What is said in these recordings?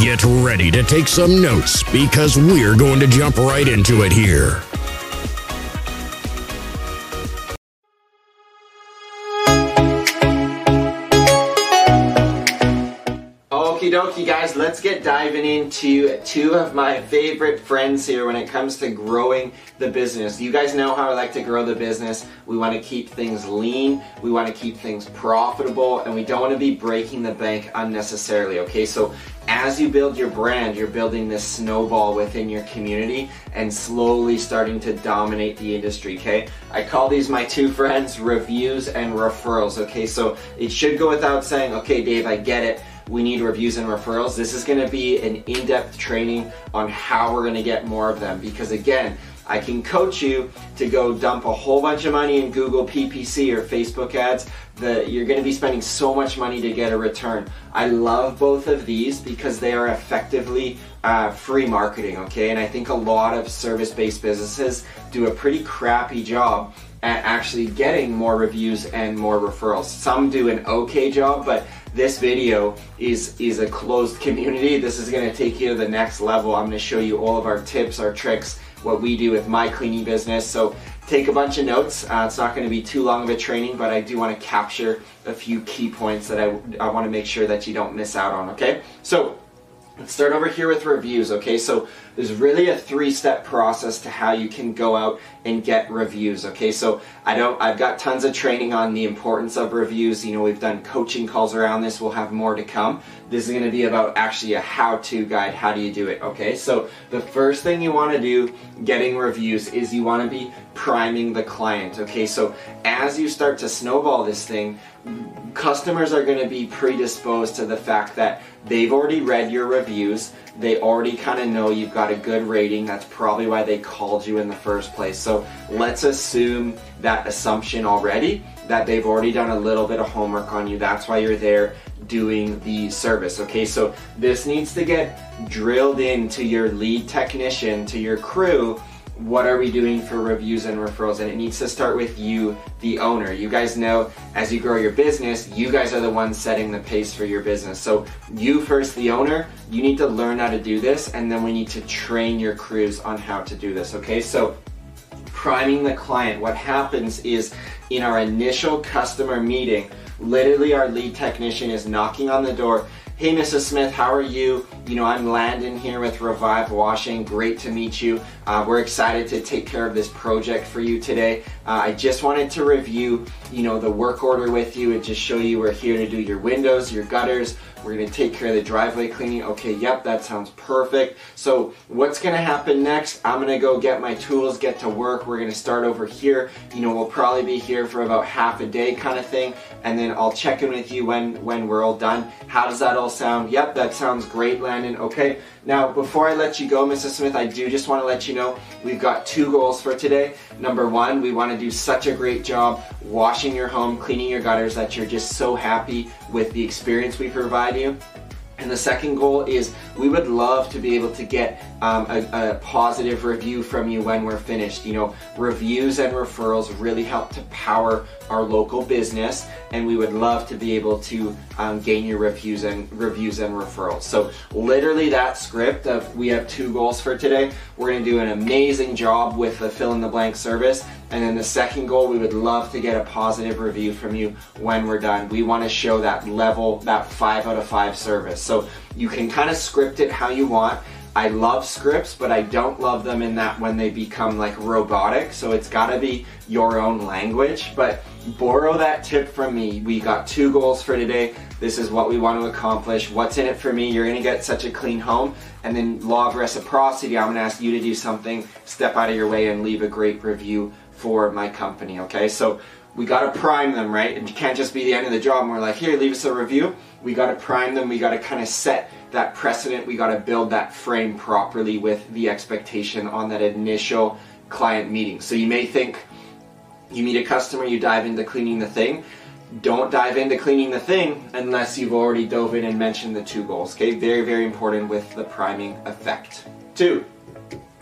Get ready to take some notes because we're going to jump right into it here. Dokie, guys, let's get diving into two of my favorite friends here when it comes to growing the business. You guys know how I like to grow the business. We want to keep things lean, we want to keep things profitable, and we don't want to be breaking the bank unnecessarily, okay? So, as you build your brand, you're building this snowball within your community and slowly starting to dominate the industry, okay? I call these my two friends reviews and referrals, okay? So, it should go without saying, okay, Dave, I get it we need reviews and referrals. This is gonna be an in-depth training on how we're gonna get more of them because again, I can coach you to go dump a whole bunch of money in Google PPC or Facebook ads that you're going to be spending so much money to get a return. I love both of these because they are effectively uh, free marketing, okay? And I think a lot of service-based businesses do a pretty crappy job at actually getting more reviews and more referrals. Some do an okay job, but this video is, is a closed community. This is gonna take you to the next level. I'm gonna show you all of our tips, our tricks, what we do with my cleaning business. So take a bunch of notes. Uh, it's not gonna be too long of a training, but I do wanna capture a few key points that I, I wanna make sure that you don't miss out on, okay? So let's start over here with reviews, okay? So there's really a three-step process to how you can go out and get reviews. Okay, so I don't. I've got tons of training on the importance of reviews. You know, we've done coaching calls around this. We'll have more to come. This is going to be about actually a how-to guide. How do you do it? Okay, so the first thing you want to do getting reviews is you want to be priming the client. Okay, so as you start to snowball this thing, customers are going to be predisposed to the fact that they've already read your reviews they already kind of know you've got a good rating. That's probably why they called you in the first place. So let's assume that assumption already, that they've already done a little bit of homework on you. That's why you're there doing the service. Okay, so this needs to get drilled into your lead technician, to your crew, what are we doing for reviews and referrals? And it needs to start with you the owner. You guys know as you grow your business you guys are the ones setting the pace for your business. So you first the owner you need to learn how to do this and then we need to train your crews on how to do this okay? So priming the client what happens is in our initial customer meeting literally our lead technician is knocking on the door Hey, Mrs. Smith, how are you? You know, I'm Landon here with Revive Washing. Great to meet you. Uh, we're excited to take care of this project for you today. Uh, I just wanted to review, you know, the work order with you and just show you we're here to do your windows, your gutters, we're gonna take care of the driveway cleaning. Okay, yep, that sounds perfect. So what's gonna happen next? I'm gonna go get my tools, get to work. We're gonna start over here. You know, we'll probably be here for about half a day kind of thing. And then I'll check in with you when, when we're all done. How does that all sound? Yep, that sounds great, Landon. Okay, now before I let you go, Mrs. Smith, I do just wanna let you know we've got two goals for today. Number one, we wanna do such a great job washing your home, cleaning your gutters that you're just so happy with the experience we provide you. And the second goal is we would love to be able to get um, a, a, positive review from you when we're finished. You know, reviews and referrals really help to power our local business, and we would love to be able to um, gain your reviews and reviews and referrals. So literally that script of we have two goals for today. We're going to do an amazing job with the fill in the blank service, and then the second goal, we would love to get a positive review from you when we're done. We want to show that level, that five out of five service. So you can kind of script it how you want. I love scripts, but I don't love them in that when they become like robotic. So it's got to be your own language. But borrow that tip from me. We got two goals for today. This is what we want to accomplish. What's in it for me? You're going to get such a clean home. And then law of reciprocity, I'm going to ask you to do something, step out of your way and leave a great review for my company. Okay, so we got to prime them, right? And you can't just be the end of the job and we're like, here, leave us a review. We got to prime them. We got to kind of set that precedent. We got to build that frame properly with the expectation on that initial client meeting. So you may think you meet a customer, you dive into cleaning the thing. Don't dive into cleaning the thing unless you've already dove in and mentioned the two goals. Okay, very, very important with the priming effect. Two,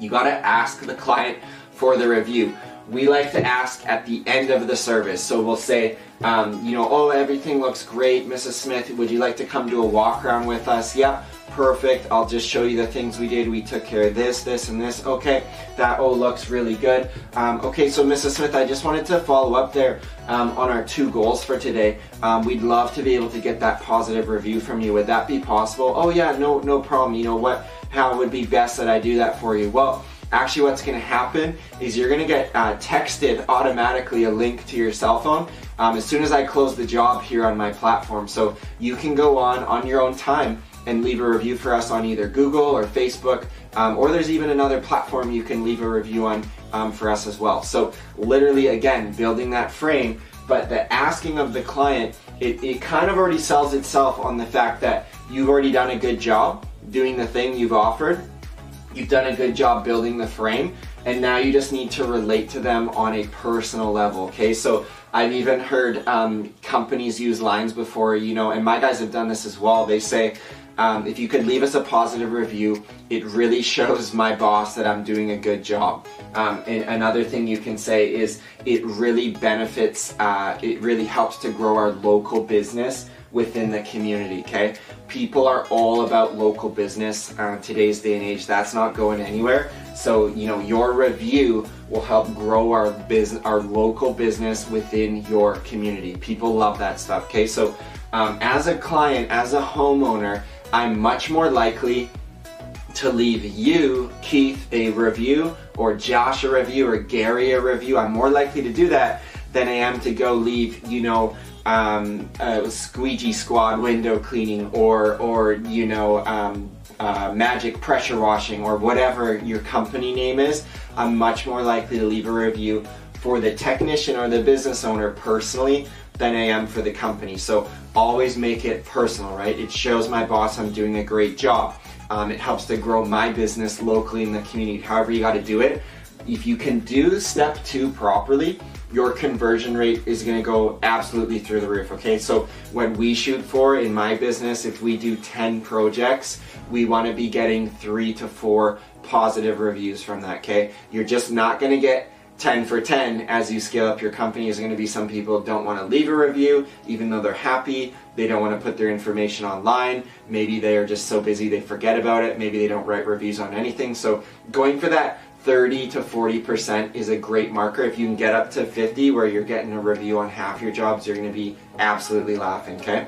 you got to ask the client for the review we like to ask at the end of the service. So we'll say, um, you know, oh, everything looks great, Mrs. Smith. Would you like to come do a walk around with us? Yeah, perfect. I'll just show you the things we did. We took care of this, this, and this. Okay, that all looks really good. Um, okay, so Mrs. Smith, I just wanted to follow up there um, on our two goals for today. Um, we'd love to be able to get that positive review from you. Would that be possible? Oh yeah, no, no problem. You know what? How would be best that I do that for you? Well actually what's going to happen is you're going to get uh, texted automatically a link to your cell phone um, as soon as I close the job here on my platform. So you can go on on your own time and leave a review for us on either Google or Facebook, um, or there's even another platform you can leave a review on um, for us as well. So literally, again, building that frame, but the asking of the client, it, it kind of already sells itself on the fact that you've already done a good job doing the thing you've offered You've done a good job building the frame, and now you just need to relate to them on a personal level, okay? So I've even heard um, companies use lines before, you know, and my guys have done this as well. They say, um, if you could leave us a positive review, it really shows my boss that I'm doing a good job. Um, and another thing you can say is it really benefits, uh, it really helps to grow our local business within the community, okay? People are all about local business uh, today's day and age. That's not going anywhere. So, you know, your review will help grow our business, our local business within your community. People love that stuff, okay? So, um, as a client, as a homeowner, I'm much more likely to leave you, Keith, a review, or Josh a review, or Gary a review. I'm more likely to do that than I am to go leave, you know, um, uh, squeegee squad window cleaning or or you know um, uh, magic pressure washing or whatever your company name is. I'm much more likely to leave a review for the technician or the business owner personally than i am for the company. So always make it personal right? It shows my boss i'm doing a great job. Um, it helps to grow my business locally in the community however you got to do it. If you can do step two properly your conversion rate is going to go absolutely through the roof. Okay, so when we shoot for in my business, if we do 10 projects, we want to be getting three to four positive reviews from that. Okay, you're just not going to get 10 for 10 as you scale up your company. Is going to be some people don't want to leave a review even though they're happy. They don't want to put their information online. Maybe they are just so busy they forget about it. Maybe they don't write reviews on anything. So going for that 30 to 40% is a great marker. If you can get up to 50 where you're getting a review on half your jobs, you're going to be absolutely laughing, okay?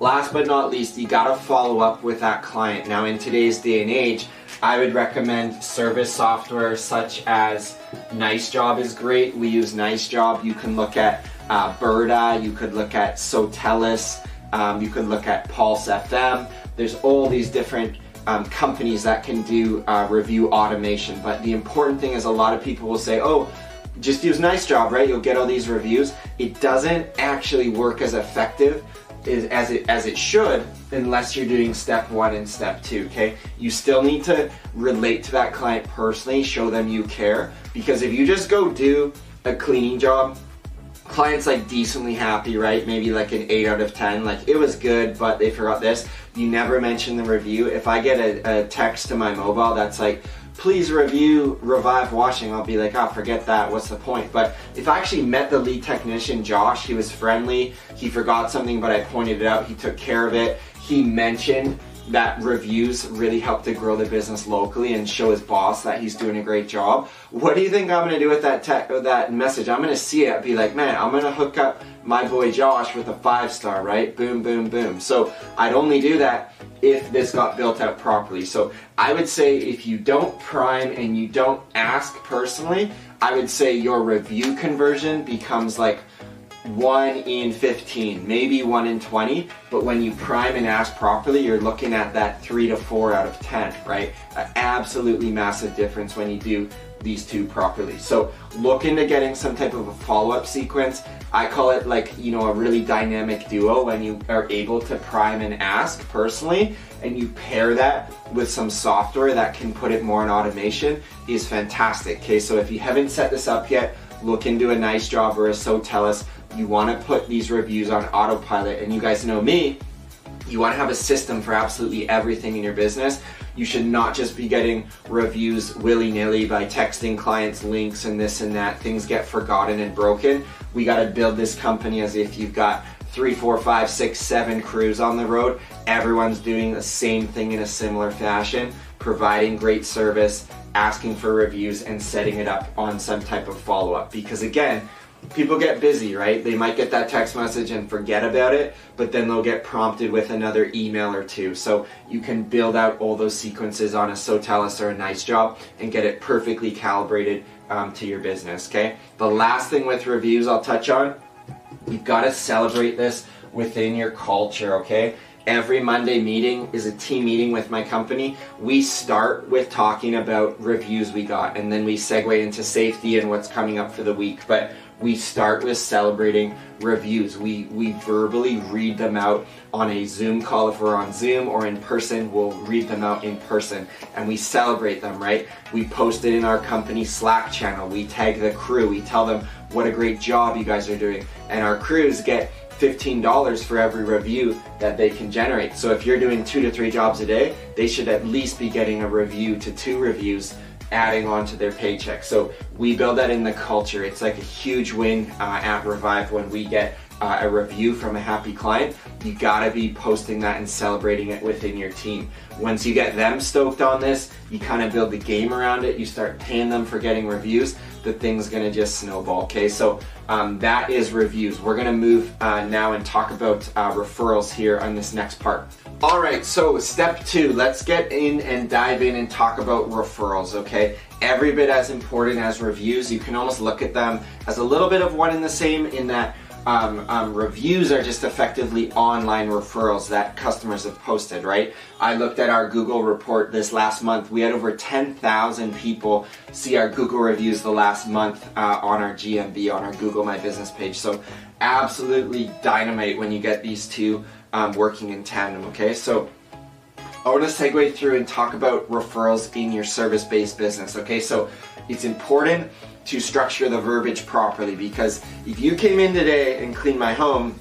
Last but not least, you got to follow up with that client. Now, in today's day and age, I would recommend service software such as Nice Job is great. We use Nice Job. You can look at uh, Birdeye, you could look at Sotellus, um, you could look at PulseM. There's all these different um, companies that can do uh, review automation. But the important thing is a lot of people will say, oh, just use Nice Job, right? You'll get all these reviews. It doesn't actually work as effective as it as it should unless you're doing step one and step two. Okay, you still need to relate to that client personally, show them you care. Because if you just go do a cleaning job client's like decently happy, right? Maybe like an 8 out of 10. Like it was good, but they forgot this. You never mention the review. If I get a, a text to my mobile that's like, please review Revive Washing, I'll be like, oh, forget that, what's the point? But if I actually met the lead technician, Josh, he was friendly, he forgot something, but I pointed it out, he took care of it, he mentioned that reviews really help to grow the business locally and show his boss that he's doing a great job. What do you think I'm gonna do with that tech, uh, that message? I'm gonna see it, be like, man, I'm gonna hook up my boy Josh with a five star, right? Boom, boom, boom. So I'd only do that if this got built out properly. So I would say if you don't prime and you don't ask personally, I would say your review conversion becomes like one in 15, maybe one in 20, but when you prime and ask properly, you're looking at that three to four out of 10, right? An absolutely massive difference when you do these two properly. So look into getting some type of a follow-up sequence. I call it like, you know, a really dynamic duo when you are able to prime and ask personally and you pair that with some software that can put it more in automation is fantastic. Okay, so if you haven't set this up yet, look into a nice job or a Sotellus. You want to put these reviews on autopilot and you guys know me, you want to have a system for absolutely everything in your business. You should not just be getting reviews willy-nilly by texting clients links and this and that. Things get forgotten and broken. We got to build this company as if you've got three, four, five, six, seven crews on the road. Everyone's doing the same thing in a similar fashion, providing great service, asking for reviews, and setting it up on some type of follow-up. Because again, people get busy, right? They might get that text message and forget about it, but then they'll get prompted with another email or two. So you can build out all those sequences on a Sotellus or a Nice Job and get it perfectly calibrated um, to your business, okay? The last thing with reviews I'll touch on, you've got to celebrate this within your culture, okay? Every Monday meeting is a team meeting with my company. We start with talking about reviews we got and then we segue into safety and what's coming up for the week. But we start with celebrating reviews. We, we verbally read them out on a Zoom call if we're on Zoom or in person, we'll read them out in person and we celebrate them, right? We post it in our company Slack channel. We tag the crew. We tell them what a great job you guys are doing. And our crews get $15 for every review that they can generate. So if you're doing two to three jobs a day, they should at least be getting a review to two reviews adding on to their paycheck. So we build that in the culture. It's like a huge win uh, at Revive when we get uh, a review from a happy client. You gotta be posting that and celebrating it within your team. Once you get them stoked on this, you kind of build the game around it. You start paying them for getting reviews. The thing's gonna just snowball. Okay, so um, that is reviews. We're gonna move uh, now and talk about uh, referrals here on this next part. All right, so step two, let's get in and dive in and talk about referrals, okay? Every bit as important as reviews. You can almost look at them as a little bit of one and the same in that um, um, reviews are just effectively online referrals that customers have posted, right? I looked at our Google report this last month. We had over 10,000 people see our Google reviews the last month uh, on our GMB, on our Google My Business page. So absolutely dynamite when you get these two um, working in tandem, okay? So I want to segue through and talk about referrals in your service-based business, okay? So it's important to structure the verbiage properly because if you came in today and cleaned my home,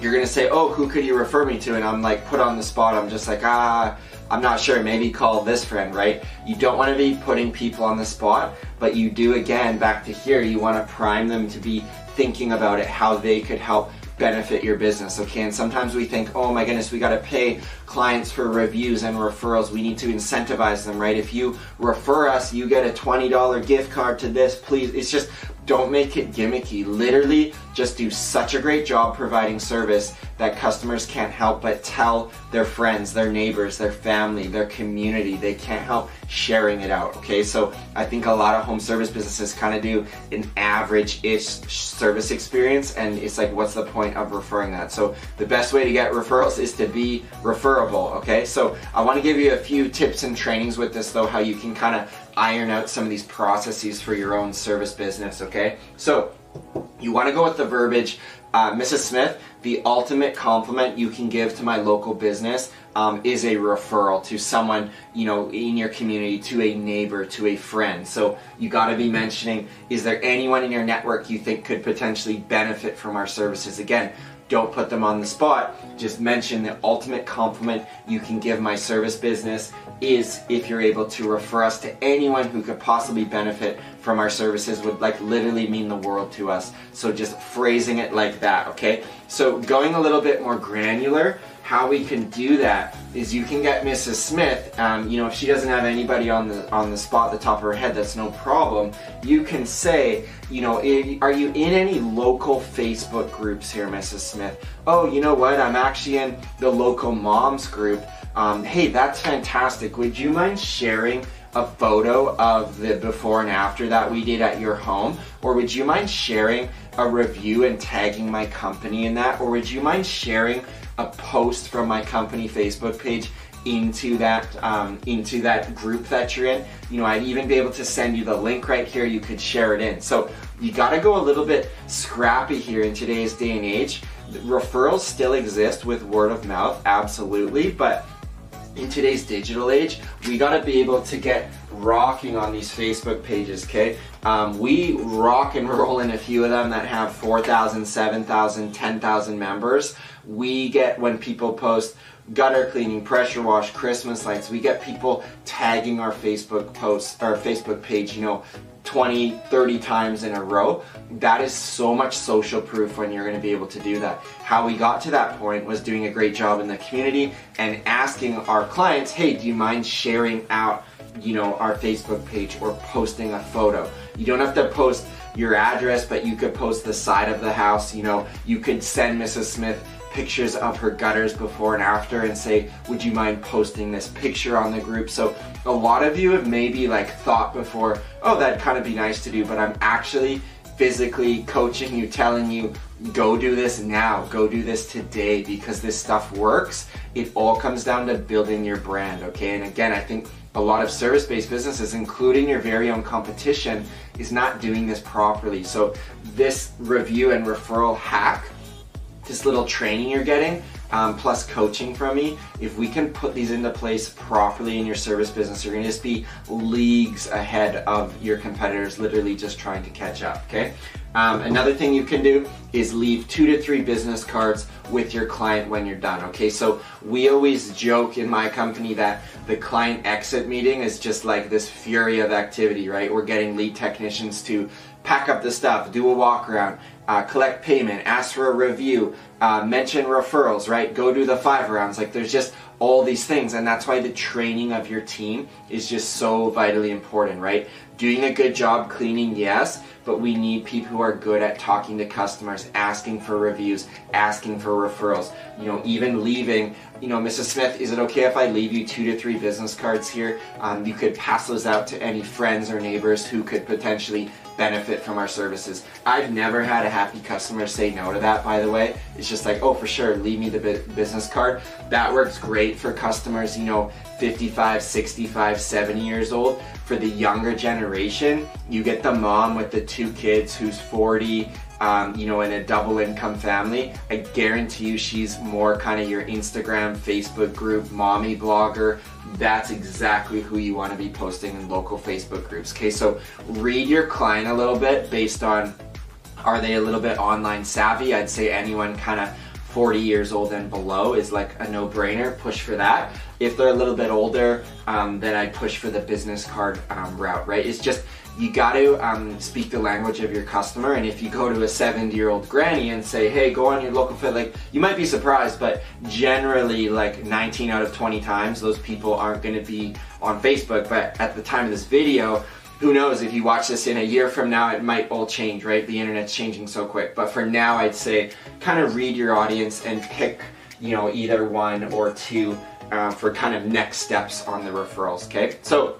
you're gonna say, oh, who could you refer me to? And I'm like put on the spot. I'm just like, ah, I'm not sure. Maybe call this friend, right? You don't want to be putting people on the spot, but you do again, back to here, you want to prime them to be thinking about it, how they could help benefit your business, okay? And sometimes we think, oh my goodness, we gotta pay clients for reviews and referrals. We need to incentivize them, right? If you refer us, you get a $20 gift card to this, please. It's just, don't make it gimmicky. Literally, just do such a great job providing service that customers can't help but tell their friends, their neighbors, their family, their community. They can't help sharing it out, okay? So I think a lot of home service businesses kind of do an average-ish service experience and it's like, what's the point of referring that? So the best way to get referrals is to be referable, okay? So I wanna give you a few tips and trainings with this though, how you can kind of iron out some of these processes for your own service business, okay? So you want to go with the verbiage, uh, Mrs. Smith, the ultimate compliment you can give to my local business um, is a referral to someone, you know, in your community, to a neighbor, to a friend. So you got to be mentioning, is there anyone in your network you think could potentially benefit from our services? Again, don't put them on the spot. Just mention the ultimate compliment you can give my service business is if you're able to refer us to anyone who could possibly benefit from our services would like literally mean the world to us. So just phrasing it like that, okay? So going a little bit more granular, how we can do that is you can get Mrs. Smith, um, you know, if she doesn't have anybody on the on the spot, the top of her head, that's no problem. You can say, you know, are you in any local Facebook groups here, Mrs. Smith? Oh, you know what? I'm actually in the local moms group. Um, hey, that's fantastic. Would you mind sharing a photo of the before and after that we did at your home? Or would you mind sharing a review and tagging my company in that? Or would you mind sharing a post from my company Facebook page into that um, into that group that you're in. You know, I'd even be able to send you the link right here. You could share it in. So you got to go a little bit scrappy here in today's day and age. Referrals still exist with word of mouth, absolutely, but in today's digital age, we got to be able to get rocking on these Facebook pages, okay? Um, we rock and roll in a few of them that have 4,000, 7,000, 10,000 members. We get when people post gutter cleaning, pressure wash, Christmas lights. We get people tagging our Facebook posts, our Facebook page, you know, 20, 30 times in a row. That is so much social proof when you're going to be able to do that. How we got to that point was doing a great job in the community and asking our clients, hey, do you mind sharing out, you know, our Facebook page or posting a photo? You don't have to post your address, but you could post the side of the house. You know, you could send Mrs. Smith pictures of her gutters before and after and say, would you mind posting this picture on the group? So a lot of you have maybe like thought before, oh, that'd kind of be nice to do, but I'm actually physically coaching you, telling you, go do this now, go do this today because this stuff works. It all comes down to building your brand, okay? And again, I think a lot of service-based businesses, including your very own competition, is not doing this properly. So this review and referral hack this little training you're getting, um, plus coaching from me, if we can put these into place properly in your service business, you're gonna just be leagues ahead of your competitors, literally just trying to catch up, okay? Um, another thing you can do is leave two to three business cards with your client when you're done, okay? So we always joke in my company that the client exit meeting is just like this fury of activity, right? We're getting lead technicians to pack up the stuff, do a walk around, uh, collect payment, ask for a review, uh, mention referrals, right? Go do the five rounds. Like there's just all these things, and that's why the training of your team is just so vitally important, right? Doing a good job cleaning, yes, but we need people who are good at talking to customers, asking for reviews, asking for referrals, you know, even leaving, you know, Mrs. Smith, is it okay if I leave you two to three business cards here? Um, you could pass those out to any friends or neighbors who could potentially benefit from our services. I've never had a happy customer say no to that, by the way. It's just like, oh, for sure, leave me the business card. That works great for customers, you know, 55, 65, 70 years old. For the younger generation, you get the mom with the two kids who's 40, um, you know, in a double income family, I guarantee you she's more kind of your Instagram, Facebook group, mommy blogger. That's exactly who you want to be posting in local Facebook groups. Okay, so read your client a little bit based on are they a little bit online savvy? I'd say anyone kind of 40 years old and below is like a no-brainer. Push for that. If they're a little bit older, um, then I push for the business card um, route. Right? It's just you got to um, speak the language of your customer. And if you go to a 70 year old granny and say, hey, go on your local fit, like you might be surprised, but generally, like 19 out of 20 times, those people aren't going to be on Facebook. But at the time of this video, who knows if you watch this in a year from now, it might all change, right? The internet's changing so quick. But for now, I'd say kind of read your audience and pick, you know, either one or two uh, for kind of next steps on the referrals, okay? So,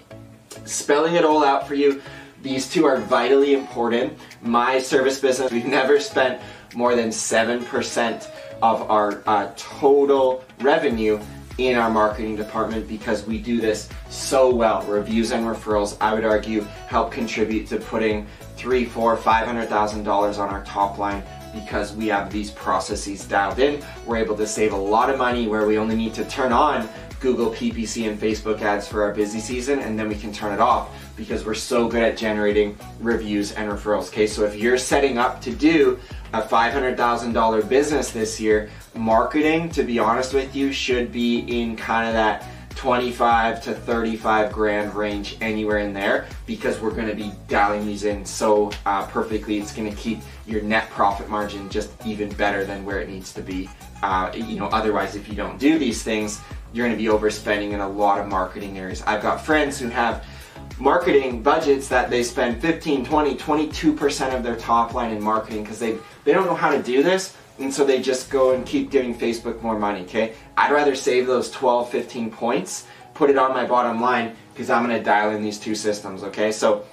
spelling it all out for you. These two are vitally important. My service business, we've never spent more than 7% of our uh, total revenue in our marketing department because we do this so well. Reviews and referrals, I would argue, help contribute to putting three, four, five hundred thousand dollars on our top line because we have these processes dialed in. We're able to save a lot of money where we only need to turn on Google PPC and Facebook ads for our busy season and then we can turn it off because we're so good at generating reviews and referrals. Okay, so if you're setting up to do a $500,000 business this year, marketing, to be honest with you, should be in kind of that 25 to 35 grand range anywhere in there because we're going to be dialing these in so uh, perfectly. It's going to keep your net profit margin just even better than where it needs to be. Uh, you know otherwise if you don't do these things you're going to be overspending in a lot of marketing areas. I've got friends who have marketing budgets that they spend 15, 20, 22% of their top line in marketing because they, they don't know how to do this and so they just go and keep giving Facebook more money, okay? I'd rather save those 12, 15 points, put it on my bottom line because I'm gonna dial in these two systems, okay? So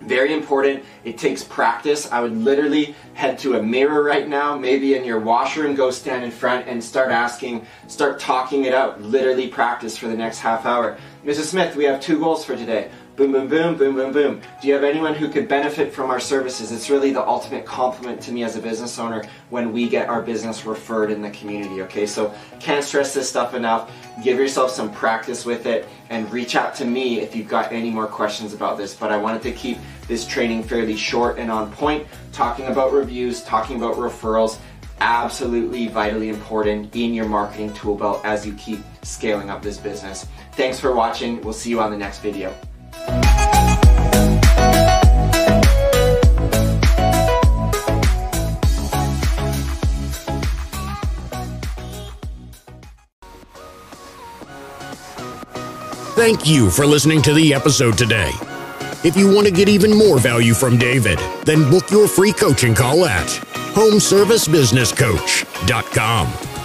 Very important. It takes practice. I would literally head to a mirror right now, maybe in your washer, and go stand in front and start asking, start talking it out. Literally practice for the next half hour. Mrs. Smith, we have two goals for today. Boom, boom, boom, boom, boom, boom. Do you have anyone who could benefit from our services? It's really the ultimate compliment to me as a business owner when we get our business referred in the community, okay? So can't stress this stuff enough. Give yourself some practice with it and reach out to me if you've got any more questions about this. But I wanted to keep this training fairly short and on point, talking about reviews, talking about referrals, absolutely vitally important in your marketing tool belt as you keep scaling up this business. Thanks for watching. We'll see you on the next video. Thank you for listening to the episode today. If you want to get even more value from David, then book your free coaching call at homeservicebusinesscoach.com.